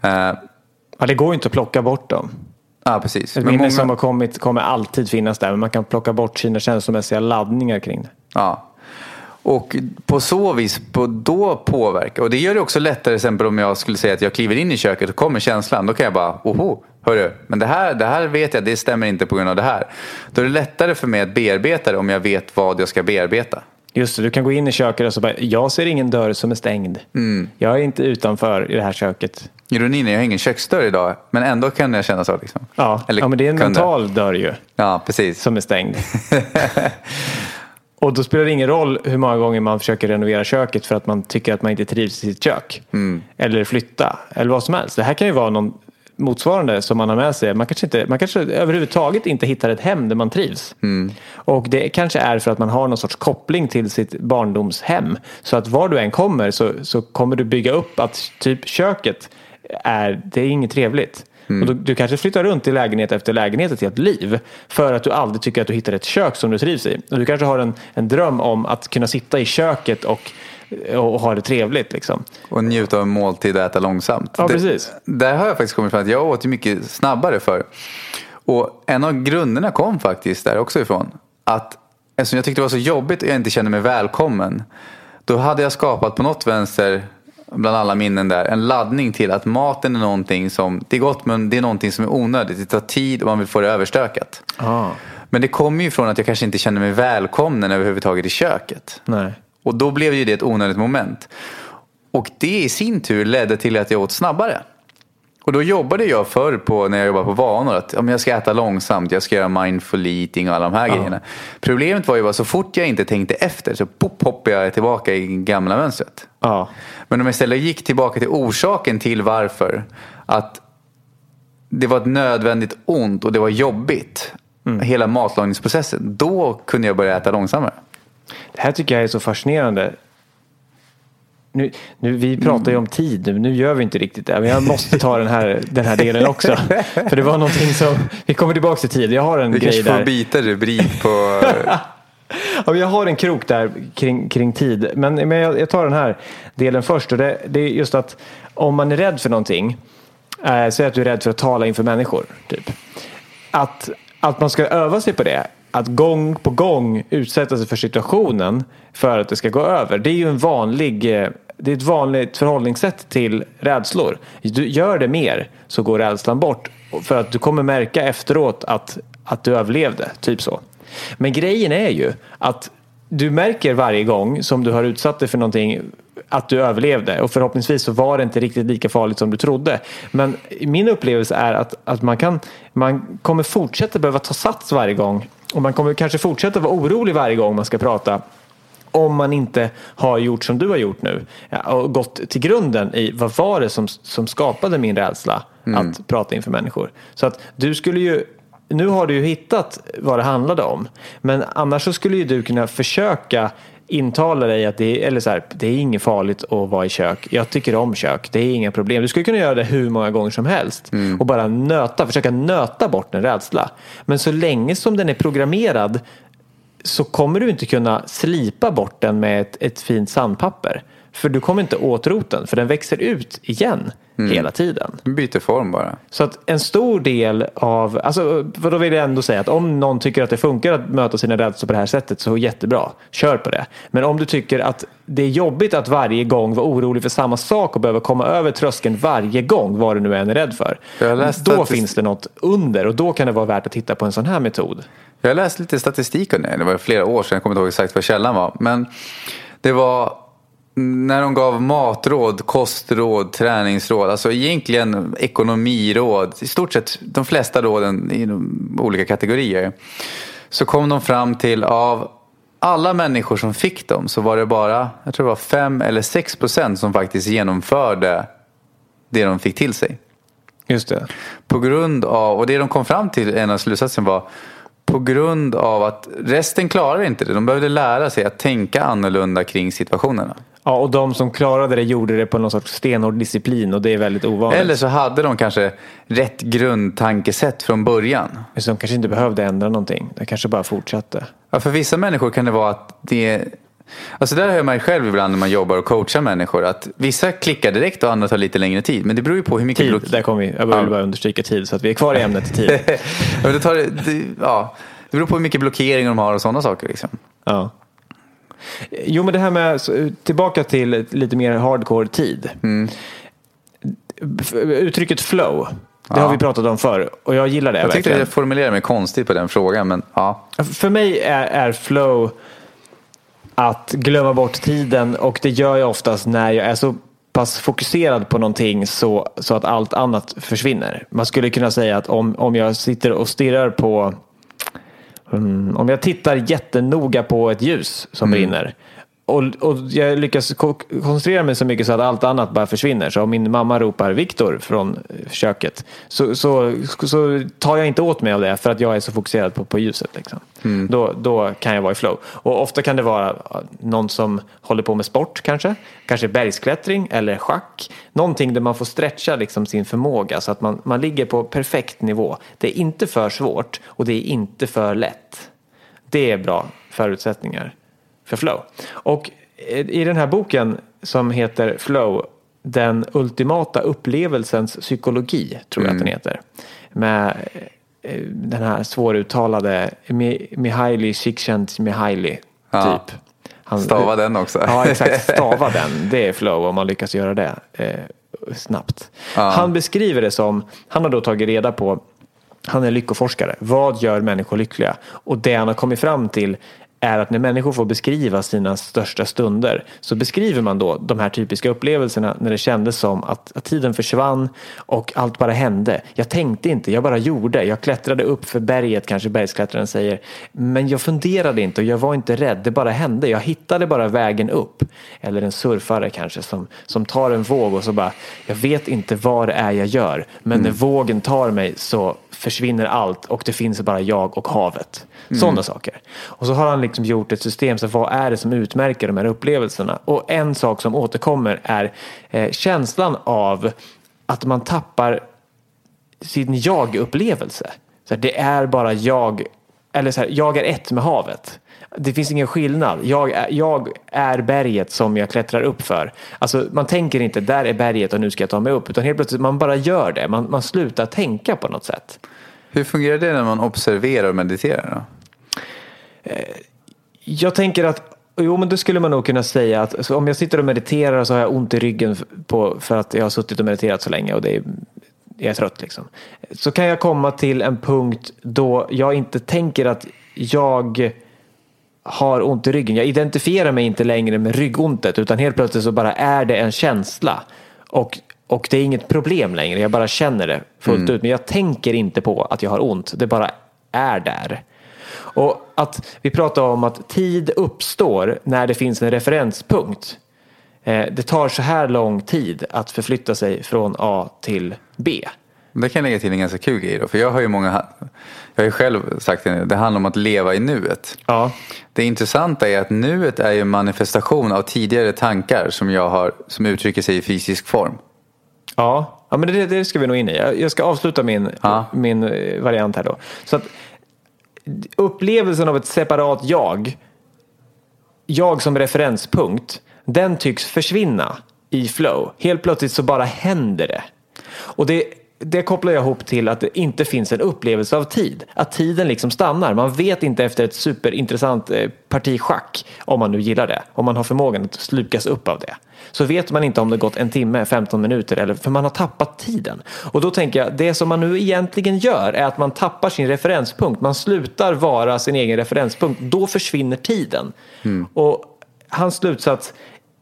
Eh, Ja, det går ju inte att plocka bort dem. Ja, precis. Ett minne många- som har kommit kommer alltid finnas där, men man kan plocka bort sina känslomässiga laddningar kring det. Ja. Och på så vis på, då påverka. Och det gör det också lättare exempel om jag skulle säga att jag kliver in i köket och kommer känslan. Då kan jag bara, oho, hörru, men det här, det här vet jag, det stämmer inte på grund av det här. Då är det lättare för mig att bearbeta det om jag vet vad jag ska bearbeta. Just det, du kan gå in i köket och så bara, jag ser ingen dörr som är stängd. Jag är inte utanför i det här köket. Ironin är, jag har ingen köksdörr idag, men ändå kan jag känna så. Liksom. Ja, Eller ja men det är en kunde. mental dörr ju, Ja, precis. som är stängd. och då spelar det ingen roll hur många gånger man försöker renovera köket för att man tycker att man inte trivs i sitt kök. Eller flytta, eller vad som helst. Det här kan ju vara någon motsvarande som man har med sig. Man kanske, inte, man kanske överhuvudtaget inte hittar ett hem där man trivs. Och det kanske är för att man har någon sorts koppling till sitt barndomshem. Så att var du än kommer så, så kommer du bygga upp att typ köket är, det är inget trevligt. Och du, du kanske flyttar runt i lägenhet efter lägenhet ett helt liv. För att du aldrig tycker att du hittar ett kök som du trivs i. Och du kanske har en, en dröm om att kunna sitta i köket och, och ha det trevligt. Liksom. Och njuta av en måltid och äta långsamt. Ja, Det- precis. Där har jag faktiskt kommit fram att jag åt ju mycket snabbare för. Och en av grunderna kom faktiskt där också ifrån. Att eftersom jag tyckte det var så jobbigt och jag inte kände mig välkommen. Då hade jag skapat på något vänster, bland alla minnen där, en laddning till att maten är någonting som, det är gott men det är någonting som är onödigt. Det tar tid och man vill få det överstökat. Ah, Men det kommer ju från att jag kanske inte kände mig välkommen överhuvudtaget i köket. nej. Och då blev ju det ett onödigt moment. Och det i sin tur ledde till att jag åt snabbare. Och då jobbade jag förr på, när jag jobbade på vanor att ja, men jag ska äta långsamt, jag ska göra mindful eating och alla de här grejerna. Problemet var ju bara så fort jag inte tänkte efter så pop, hoppade jag tillbaka i gamla mönstret. Ja. Men om jag istället gick tillbaka till orsaken till varför. Att det var ett nödvändigt ont och det var jobbigt. Hela matlagningsprocessen. Då kunde jag börja äta långsammare. Det här tycker jag är så fascinerande. Nu, nu, vi pratar ju om tid nu, nu gör vi inte riktigt det. Men jag måste ta den här, den här delen också. För det var någonting som, vi kommer tillbaka till tid. Jag har en Vi grej kanske får där. byta rubrik på... Ja, jag har en krok där kring, kring tid. Men, men jag, jag tar den här delen först. Och det, det är just att om man är rädd för någonting. Eh, säg att du är rädd för att tala inför människor. Typ. Att, att man ska öva sig på det. Att gång på gång utsätta sig för situationen för att det ska gå över. Det är ju en vanlig, eh, det är ett vanligt förhållningssätt till rädslor. Du gör det mer så går rädslan bort. För att du kommer märka efteråt att, att du överlevde. Typ så. Men grejen är ju att du märker varje gång som du har utsatt dig för någonting att du överlevde och förhoppningsvis så var det inte riktigt lika farligt som du trodde. Men min upplevelse är att, att man, kan, man kommer fortsätta behöva ta sats varje gång och man kommer kanske fortsätta vara orolig varje gång man ska prata om man inte har gjort som du har gjort nu och gått till grunden i vad var det som, som skapade min rädsla att prata inför människor. Så att du skulle ju nu har du ju hittat vad det handlade om. Men annars så skulle ju du kunna försöka intala dig att det är, eller så här, det är inget farligt att vara i kök. Jag tycker om kök. Det är inga problem. Du skulle kunna göra det hur många gånger som helst. Och bara nöta, försöka nöta bort en rädsla. Men så länge som den är programmerad så kommer du inte kunna slipa bort den med ett, ett fint sandpapper. För du kommer inte åt roten, för den växer ut igen hela tiden. Byter form bara. Så att en stor del av, alltså för då vill jag ändå säga att om någon tycker att det funkar att möta sina rädslor på det här sättet så jättebra, kör på det. Men om du tycker att det är jobbigt att varje gång vara orolig för samma sak och behöva komma över tröskeln varje gång, vad du nu än är rädd för. Då finns det något under och då kan det vara värt att titta på en sån här metod. Jag har läst lite statistik om det. Det var flera år sedan. Jag kommer inte ihåg exakt vad källan var. Men det var när de gav matråd, kostråd, träningsråd. Alltså egentligen ekonomiråd. I stort sett de flesta råden i olika kategorier. Så kom de fram till av alla människor som fick dem så var det bara, jag tror det var 5 eller 6 procent som faktiskt genomförde det de fick till sig. Just det. På grund av, och det de kom fram till, en av slutsatsen var på grund av att resten klarar inte det. De behövde lära sig att tänka annorlunda kring situationerna. Ja, och de som klarade det gjorde det på någon sorts stenhård disciplin och det är väldigt ovanligt. Eller så hade de kanske rätt grundtankesätt från början. Så de kanske inte behövde ändra någonting. Det kanske bara fortsatte. Ja, för vissa människor kan det vara att det, Alltså där hör man ju själv ibland när man jobbar och coachar människor att vissa klickar direkt och andra tar lite längre tid. Men det beror ju på hur mycket Tid, block... där kommer vi. Jag vill Ja. bara understryka tid så att vi är kvar i ämnet tid. Ja, men det, tar, det, ja, det beror på hur mycket blockering de har och sådana saker. Liksom. Ja. Jo, men det här med, så, tillbaka till lite mer hardcore tid. F- Uttrycket flow, det Ja. har vi pratat om förr och jag gillar det Jag tyckte verkligen. jag formulerade mig konstigt på den frågan. Men ja, För mig är, är flow att glömma bort tiden och det gör jag oftast när jag är så pass fokuserad på någonting så, så att allt annat försvinner. Man skulle kunna säga att om, om jag sitter och stirrar på Mm, om jag tittar jättenoga på ett ljus som brinner och, och jag lyckas ko- koncentrera mig så mycket så att allt annat bara försvinner. Så om min mamma ropar Viktor från eh, köket så, så, så tar jag inte åt mig av det för att jag är så fokuserad på, på ljuset. Liksom. Då, då kan jag vara i flow. Och ofta kan det vara ja, någon som håller på med sport kanske. Kanske bergsklättring eller schack. Någonting där man får stretcha liksom sin förmåga så att man, man ligger på perfekt nivå. Det är inte för svårt och det är inte för lätt. Det är bra förutsättningar för flow. Och i den här boken som heter Flow, den ultimata upplevelsens psykologi, tror jag att den heter. Med eh, den här svåruttalade Mi- Mihaly Csikszentmihalyi, Ja. typ. Han, stava den också. Ja, exakt. Stava den. Det är flow om man lyckas göra det eh, snabbt. Han beskriver det som, han har då tagit reda på, han är lyckoforskare. Vad gör människor lyckliga? Och det han har kommit fram till är att när människor får beskriva sina största stunder så beskriver man då de här typiska upplevelserna när det kändes som att, att tiden försvann och allt bara hände. Jag tänkte inte, jag bara gjorde. Jag klättrade upp för berget, kanske bergsklättraren säger. Men jag funderade inte och jag var inte rädd, det bara hände. Jag hittade bara vägen upp. Eller en surfare kanske som, som tar en våg och så bara, jag vet inte vad det är jag gör. Men när vågen tar mig så försvinner allt och det finns bara jag och havet. Mm. Sådana saker. Och så har han liksom gjort ett system, så vad är det som utmärker de här upplevelserna? Och en sak som återkommer är eh, känslan av att man tappar sin jag-upplevelse. Så här, det är bara jag, eller så här, jag är ett med havet. Det finns ingen skillnad. Jag är, jag är berget som jag klättrar upp för. Alltså, man tänker inte där är berget och nu ska jag ta mig upp. Utan helt plötsligt man bara gör det. Man, man slutar tänka på något sätt. Hur fungerar det när man observerar och mediterar? Då? Eh, jag tänker att Jo, men då skulle man nog kunna säga att om jag sitter och mediterar så har jag ont i ryggen på, för att jag har suttit och mediterat så länge och det är, jag är trött. Liksom. Så kan jag komma till en punkt då jag inte tänker att jag har ont i ryggen. Jag identifierar mig inte längre med ryggontet utan helt plötsligt så bara är det en känsla. Och, och det är inget problem längre. Jag bara känner det fullt ut. Men jag tänker inte på att jag har ont. Det bara är där. Och att vi pratar om att tid uppstår när det finns en referenspunkt. Eh, Det tar så här lång tid att förflytta sig från A till B. Det kan jag lägga till en ganska kul grej då. För jag har ju många, jag har ju själv sagt det nu, det handlar om att leva i nuet. Ja, Det intressanta är att nuet är ju en manifestation av tidigare tankar som jag har, som uttrycker sig i fysisk form. Ja. ja men det, det ska vi nog in i. Jag ska avsluta min, Ja. min eh, variant här då. Så att upplevelsen av ett separat jag, jag som referenspunkt, den tycks försvinna i flow. Helt plötsligt så bara händer det. Och det, det kopplar jag ihop till att det inte finns en upplevelse av tid. Att tiden liksom stannar. Man vet inte efter ett superintressant eh, parti schack, om man nu gillar det, om man har förmågan att slukas upp av det. Så vet man inte om det gått en timme, 15 minuter, eller, för man har tappat tiden. Och då tänker jag, det som man nu egentligen gör är att man tappar sin referenspunkt. Man slutar vara sin egen referenspunkt. Då försvinner tiden. Och hans slutsats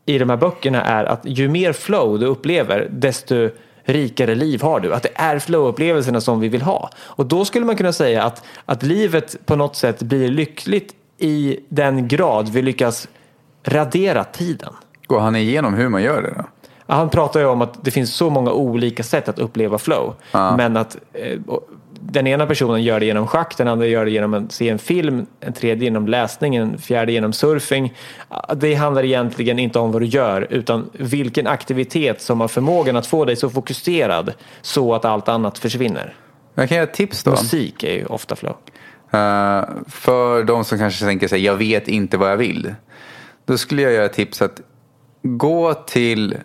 i de här böckerna är att ju mer flow du upplever, desto rikare liv har du. Att det är flow-upplevelserna som vi vill ha. Och då skulle man kunna säga att, att livet på något sätt blir lyckligt i den grad vi lyckas radera tiden. Går han igenom hur man gör det då? Han pratar ju om att det finns så många olika sätt att uppleva flow. Men att eh, den ena personen gör det genom schack, den andra gör det genom att se en film, en tredje genom läsning, en fjärde genom surfing. Det handlar egentligen inte om vad du gör utan vilken aktivitet som har förmågan att få dig så fokuserad så att allt annat försvinner. Jag kan ge ett tips då. Musik är ju ofta flow. Eh, för de som kanske tänker sig, jag vet inte vad jag vill. Då skulle jag göra tips att gå till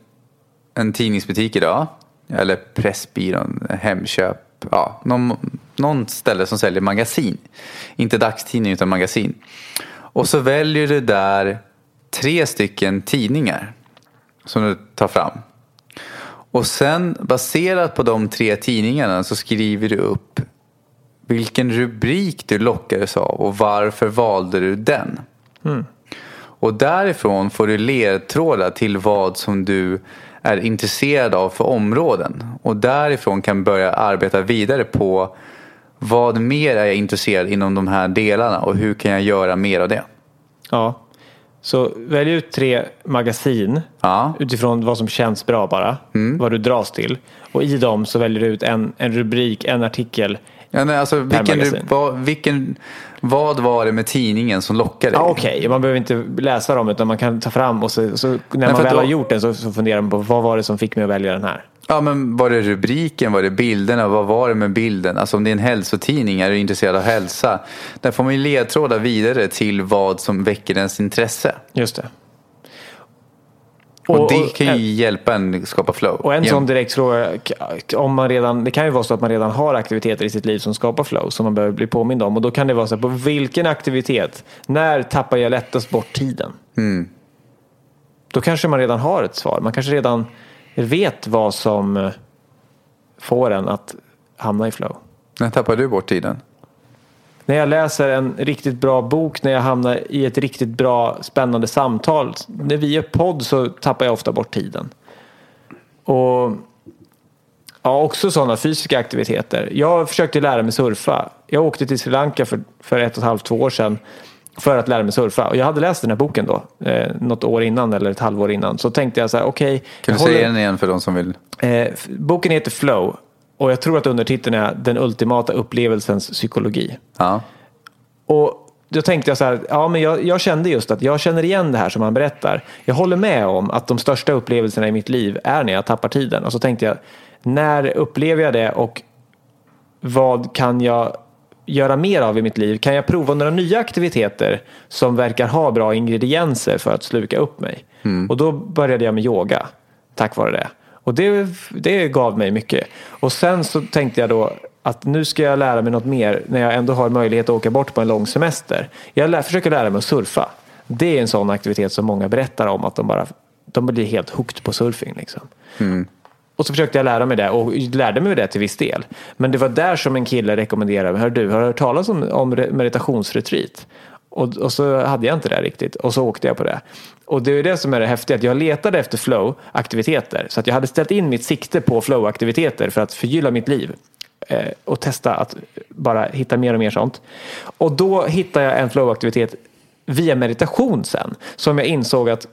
en tidningsbutik idag. Eller Pressbyrån, Hemköp. Ja, någon, någon ställe som säljer magasin. Inte dagstidning utan magasin. Och så väljer du där tre stycken tidningar som du tar fram. Och sen baserat på de tre tidningarna så skriver du upp vilken rubrik du lockades av och varför valde du den. Och därifrån får du ledtrådar till vad som du är intresserad av för områden. Och därifrån kan börja arbeta vidare på vad mer är jag intresserad inom de här delarna och hur kan jag göra mer av det. Ja. Så välj ut tre magasin Ja. utifrån vad som känns bra bara. Vad du dras till. Och i dem så väljer du ut en, en rubrik, en artikel. Ja, nej, alltså, vilken, du, vad, vilken, vad var det med tidningen som lockade dig? Okej, man behöver inte läsa dem utan man kan ta fram och så, så när man för väl då- har gjort den så, så funderar man på vad var det som fick mig att välja den här. Ja, men var det rubriken, var det bilderna, vad var det med bilden? Alltså om det är en hälsotidning, är du intresserad av hälsa? Där får man ju ledtrådar vidare till vad som väcker ens intresse. Just det. Och, det kan ju hjälpa en skapa flow. och en sån direkt fråga, om man redan, det kan ju vara så att man redan har aktiviteter i sitt liv som skapar flow som man behöver bli påmind om. Och då kan det vara så här, på vilken aktivitet, när tappar jag lättast bort tiden? Mm. Då kanske man redan har ett svar. Man kanske redan vet vad som eh, får en att hamna i flow. När tappar du bort tiden? När jag läser en riktigt bra bok, när jag hamnar i ett riktigt bra spännande samtal. När vi gör podd så tappar jag ofta bort tiden. Och ja, också sådana fysiska aktiviteter. Jag försökte lära mig surfa. Jag åkte till Sri Lanka för, för ett och ett halvt, två år sedan för att lära mig surfa. Och jag hade läst den här boken då, eh, något år innan eller ett halvår innan. Så tänkte jag så här, okej. Kan jag du säga håller- den igen för de som vill? Eh, boken heter Flow. Och jag tror att undertiteln är Den ultimata upplevelsens psykologi. Ja. Och då tänkte jag så här, ja men jag, jag kände just att jag känner igen det här som han berättar. Jag håller med om att de största upplevelserna i mitt liv är när jag tappar tiden. Och så tänkte jag, när upplever jag det och vad kan jag göra mer av i mitt liv? Kan jag prova några nya aktiviteter som verkar ha bra ingredienser för att sluka upp mig? Och då började jag med yoga, tack vare det. Och det, det gav mig mycket. Och sen så tänkte jag då att nu ska jag lära mig något mer när jag ändå har möjlighet att åka bort på en lång semester. Jag lär, försöker lära mig att surfa. Det är en sån aktivitet som många berättar om att de bara de blir helt hooked på surfing. Liksom. Och så försökte jag lära mig det och lärde mig det till viss del. Men det var där som en kille rekommenderade, hör du, har du hört talas om, om re- meditationsretreat? Och, och så hade jag inte det riktigt och så åkte jag på det. Och det är det som är det häftiga, att jag letade efter flow-aktiviteter. Så att jag hade ställt in mitt sikte på flow-aktiviteter för att förgylla mitt liv. Eh, och testa att bara hitta mer och mer sånt. Och då hittade jag en flow-aktivitet via meditation sen. Som jag insåg att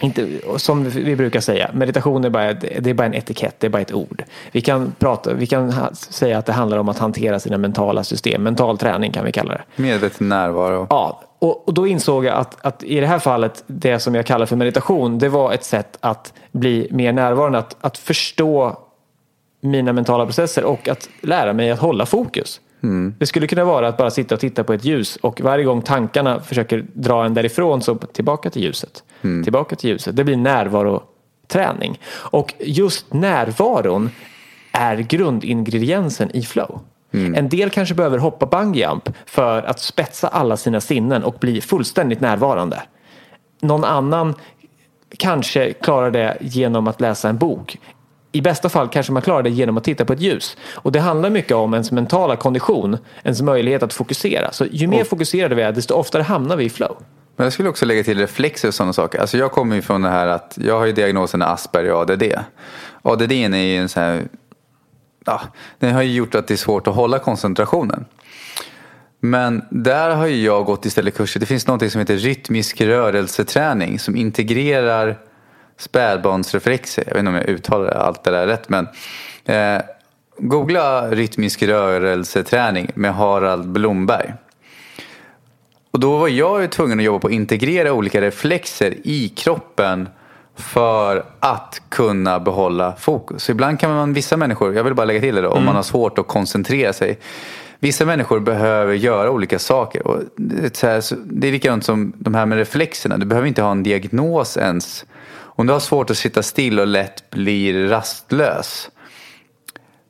inte, som vi brukar säga, meditation är bara, det är bara en etikett, det är bara ett ord. Vi kan, prata, vi kan ha, säga att det handlar om att hantera sina mentala system, mental träning kan vi kalla det. Medveten närvaro. Ja, och, och då insåg jag att, att i det här fallet, det som jag kallar för meditation, det var ett sätt att bli mer närvarande, att, att förstå mina mentala processer och att lära mig att hålla fokus. Det skulle kunna vara att bara sitta och titta på ett ljus och varje gång tankarna försöker dra en därifrån så tillbaka till ljuset. Tillbaka till ljuset. Det blir närvaroträning. Och just närvaron är grundingrediensen i flow. En del kanske behöver hoppa bungyjump för att spetsa alla sina sinnen och bli fullständigt närvarande. Någon annan kanske klarar det genom att läsa en bok. I bästa fall kanske man klarar det genom att titta på ett ljus. Och det handlar mycket om ens mentala kondition, ens möjlighet att fokusera. Så ju mer fokuserade vi är, desto oftare hamnar vi i flow. Men jag skulle också lägga till reflexer och sådana saker. Alltså jag kommer ju från det här att jag har ju diagnosen Asperger och ADD. ADD är ju en sån här, ja, den har ju gjort att det är svårt att hålla koncentrationen. Men där har ju jag gått istället kurser. Det finns något som heter rytmisk rörelseträning som integrerar spädbarnsreflexer. Jag vet inte om jag uttalar allt det där rätt men eh, googla rytmisk rörelseträning med Harald Blomberg. Och då var jag ju tvungen att jobba på att integrera olika reflexer i kroppen för att kunna behålla fokus. Så ibland kan man, vissa människor, jag vill bara lägga till det då, om man har svårt att koncentrera sig. Vissa människor behöver göra olika saker. Och det, är så här, så- det är likadant som de här med reflexerna. Du behöver inte ha en diagnos ens. Om du har svårt att sitta still och lätt blir rastlös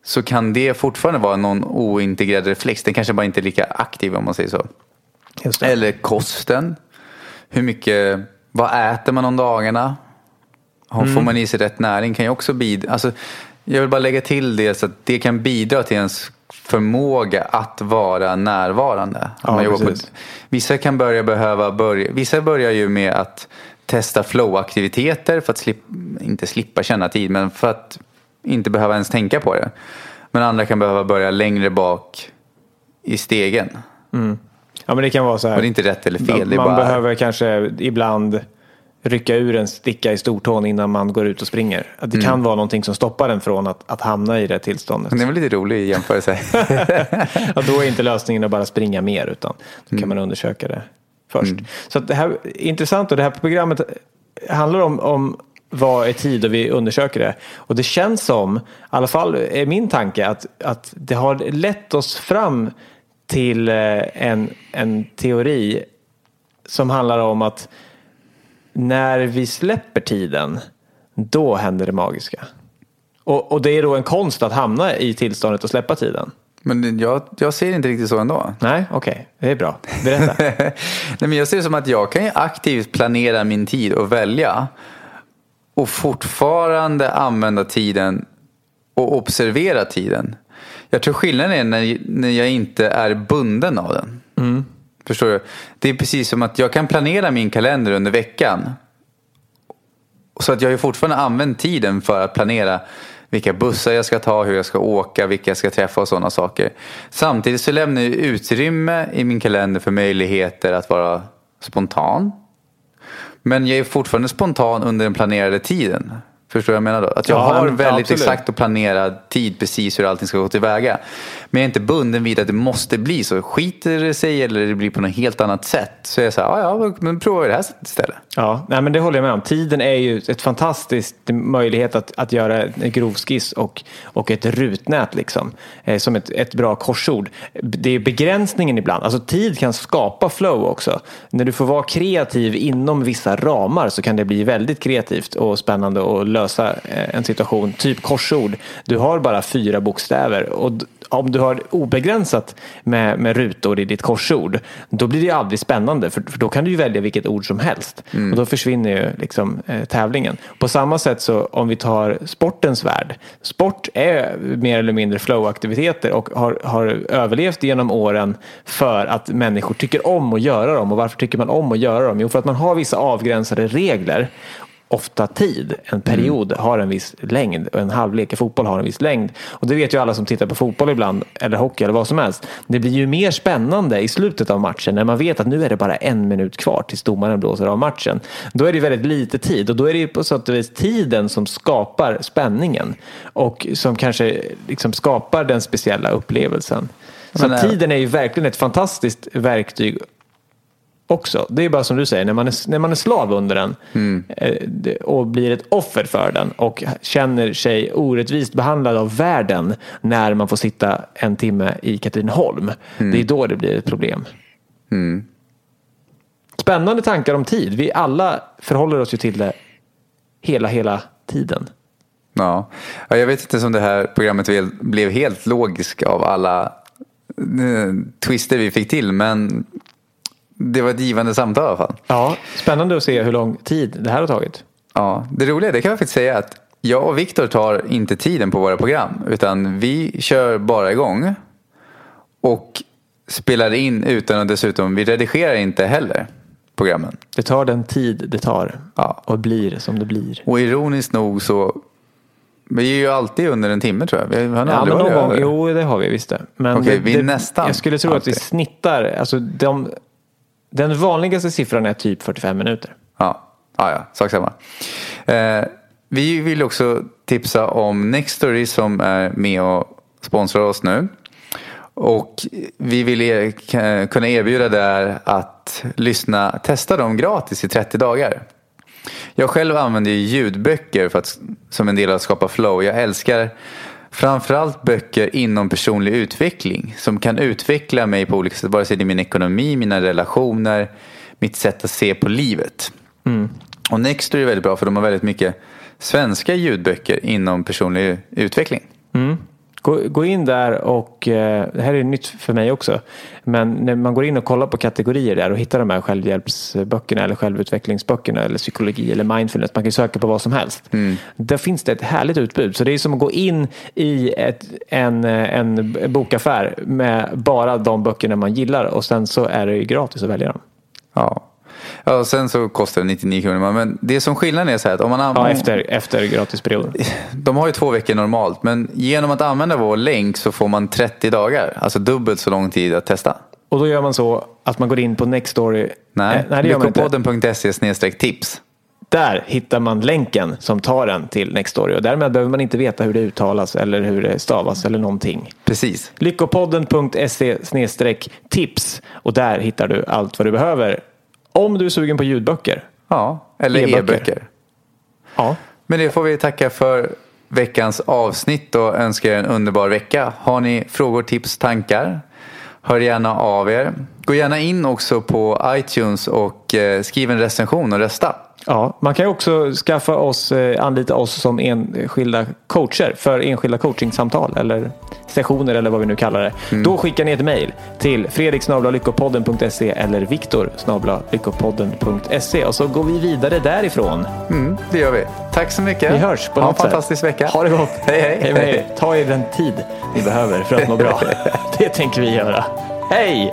så kan det fortfarande vara någon ointegrerad reflex. Den kanske bara inte är lika aktiv om man säger så. Eller kosten. Hur mycket, vad äter man om dagarna? Har- Mm. Får man i sig rätt näring kan ju också bidra. Alltså, jag vill bara lägga till det så att det kan bidra till ens förmåga att vara närvarande. Ja, man jobbar på, vissa kan börja behöva börja, vissa börjar ju med att testa flow-aktiviteter för att slip, inte slippa känna tid men för att inte behöva ens tänka på det. Men andra kan behöva börja längre bak i stegen. Ja, men det kan vara så här. Och det är inte rätt eller fel. Man bara... behöver kanske ibland rycka ur en sticka i stortån innan man går ut och springer. Att det Mm. kan vara någonting som stoppar en från att, att hamna i det tillståndet. Det är väl lite rolig jämförelse. Ja, då är inte lösningen att bara springa mer utan då Mm. kan man undersöka det först. Så att det här är intressant och det här programmet handlar om, om vad är tid och vi undersöker det. Och det känns som, i alla fall är min tanke, att, att det har lett oss fram till eh, en, en teori som handlar om att när vi släpper tiden, då händer det magiska. Och, och det är då en konst att hamna i tillståndet och släppa tiden. Men jag, jag ser inte riktigt så ändå. Nej, okej. Det är bra. Berätta. Nej, men jag ser det som att jag kan ju aktivt planera min tid och välja. Och fortfarande använda tiden och observera tiden. Jag tror skillnaden är när, när jag inte är bunden av den. Förstår du? Det är precis som att jag kan planera min kalender under veckan. Så att jag har ju fortfarande använt tiden för att planera vilka bussar jag ska ta, hur jag ska åka, vilka jag ska träffa och sådana saker. Samtidigt så lämnar jag utrymme i min kalender för möjligheter att vara spontan. Men jag är fortfarande spontan under den planerade tiden. Förstår du vad jag menar då? Att jag Ja, har väldigt absolut. exakt och planerad tid precis hur allting ska gå tillväga. Men jag är inte bunden vid att det måste bli så. Skiter det sig eller det blir på något helt annat sätt så är jag så här, ja ja, men prova det här sättet istället. Ja, nej, men det håller jag med om. Tiden är ju ett fantastiskt möjlighet att, att göra en grovskiss och, och ett rutnät liksom. Eh, som ett, ett bra korsord. Det är begränsningen ibland. Alltså tid kan skapa flow också. När du får vara kreativ inom vissa ramar så kan det bli väldigt kreativt och spännande att lösa eh, en situation. Typ korsord. Du har bara fyra bokstäver och om du har obegränsat med, med rutor i ditt korsord, då blir det ju aldrig spännande. För, för då kan du ju välja vilket ord som helst. Och då försvinner ju liksom, eh, tävlingen. På samma sätt så om vi tar sportens värld. Sport är mer eller mindre flow-aktiviteter och har, har överlevt genom åren för att människor tycker om att göra dem. Och varför tycker man om att göra dem? Jo, för att man har vissa avgränsade regler ofta tid. En period har en viss längd och en halvlek i fotboll har en viss längd. Och det vet ju alla som tittar på fotboll ibland, eller hockey eller vad som helst. Det blir ju mer spännande i slutet av matchen när man vet att nu är det bara en minut kvar tills domaren blåser av matchen. Då är det väldigt lite tid och då är det ju på sätt och vis tiden som skapar spänningen och som kanske liksom skapar den speciella upplevelsen. Så Men, tiden är ju verkligen ett fantastiskt verktyg också. Det är bara som du säger, när man är, när man är slav under den eh, det- och blir ett offer för den och känner sig orättvist behandlad av världen när man får sitta en timme i Katrineholm. Det är då det blir ett problem. Spännande tankar om tid. Vi alla förhåller oss ju till det hela, hela tiden. Ja. ja, jag vet inte om det här programmet blev helt logiskt av alla eh, twister vi fick till. Men det var ett givande samtal i alla fall. Ja, spännande att se hur lång tid det här har tagit. Ja, det roliga det kan jag faktiskt säga att jag och Viktor tar inte tiden på våra program. Utan vi kör bara igång. Och spelar in utan att dessutom, vi redigerar inte heller programmen. Det tar den tid det tar Ja. och blir som det blir. Och ironiskt nog så, vi är ju alltid under en timme tror jag. Vi har Ja, någon gång, jo det har vi visst det. Men Okej, vi det, nästan Jag skulle tro att vi alltid. snittar, alltså de, den vanligaste siffran är typ 45 minuter. Ja, ja, ja sak samma. Eh, vi vill också tipsa om Nextory som är med och sponsrar oss nu. Och vi vill er, kunna erbjuda där att lyssna, testa dem gratis i 30 dagar. Jag själv använder ljudböcker för att, som en del av att skapa flow. Jag älskar Framförallt böcker inom personlig utveckling som kan utveckla mig på olika sätt. Vare sig det är min ekonomi, mina relationer, mitt sätt att se på livet. Och Nextory är väldigt bra för de har väldigt mycket svenska ljudböcker inom personlig utveckling. Gå, gå in där och, eh, det här är nytt för mig också, men när man går in och kollar på kategorier där och hittar de här självhjälpsböckerna eller självutvecklingsböckerna eller psykologi eller mindfulness, man kan söka på vad som helst. Där finns det ett härligt utbud. Så det är som att gå in i ett, en, eh, en bokaffär med bara de böckerna man gillar och sen så är det ju gratis att välja dem. Ja. Ja, och sen så kostar det 99 kronor. Men det som skillnaden är så här att om man Ja, använder... efter, efter gratisperioden. De har ju två veckor normalt. Men genom att använda vår länk så får man 30 dagar. Alltså dubbelt så lång tid att testa. Och då gör man så att man går in på Nextory. Nej, Eh, nej det gör man inte. tips. Där hittar man länken som tar en till Nextory och därmed behöver man inte veta hur det uttalas eller hur det stavas eller någonting. Precis. Lyckopodden.se tips och där hittar du allt vad du behöver om du är sugen på ljudböcker. Ja, eller E-böcker. e-böcker. Ja, Men det får vi tacka för veckans avsnitt och önska er en underbar vecka. Har ni frågor, tips, tankar? Hör gärna av er. Gå gärna in också på iTunes och eh, skriv en recension och rösta. Ja, man kan ju också skaffa oss, eh, anlita oss som enskilda coacher för enskilda coachingsamtal eller sessioner eller vad vi nu kallar det. Mm. Då skickar ni ett mejl till fredriksnablalyckopodden.se eller viktor lyckopodden.se och så går vi vidare därifrån. Mm, det gör vi. Tack så mycket. Vi hörs på ha en fantastisk vecka. Ha det gott. Hej, hej. hej, med er. Ta er den tid ni behöver för att må bra. Det tänker vi göra. Hej!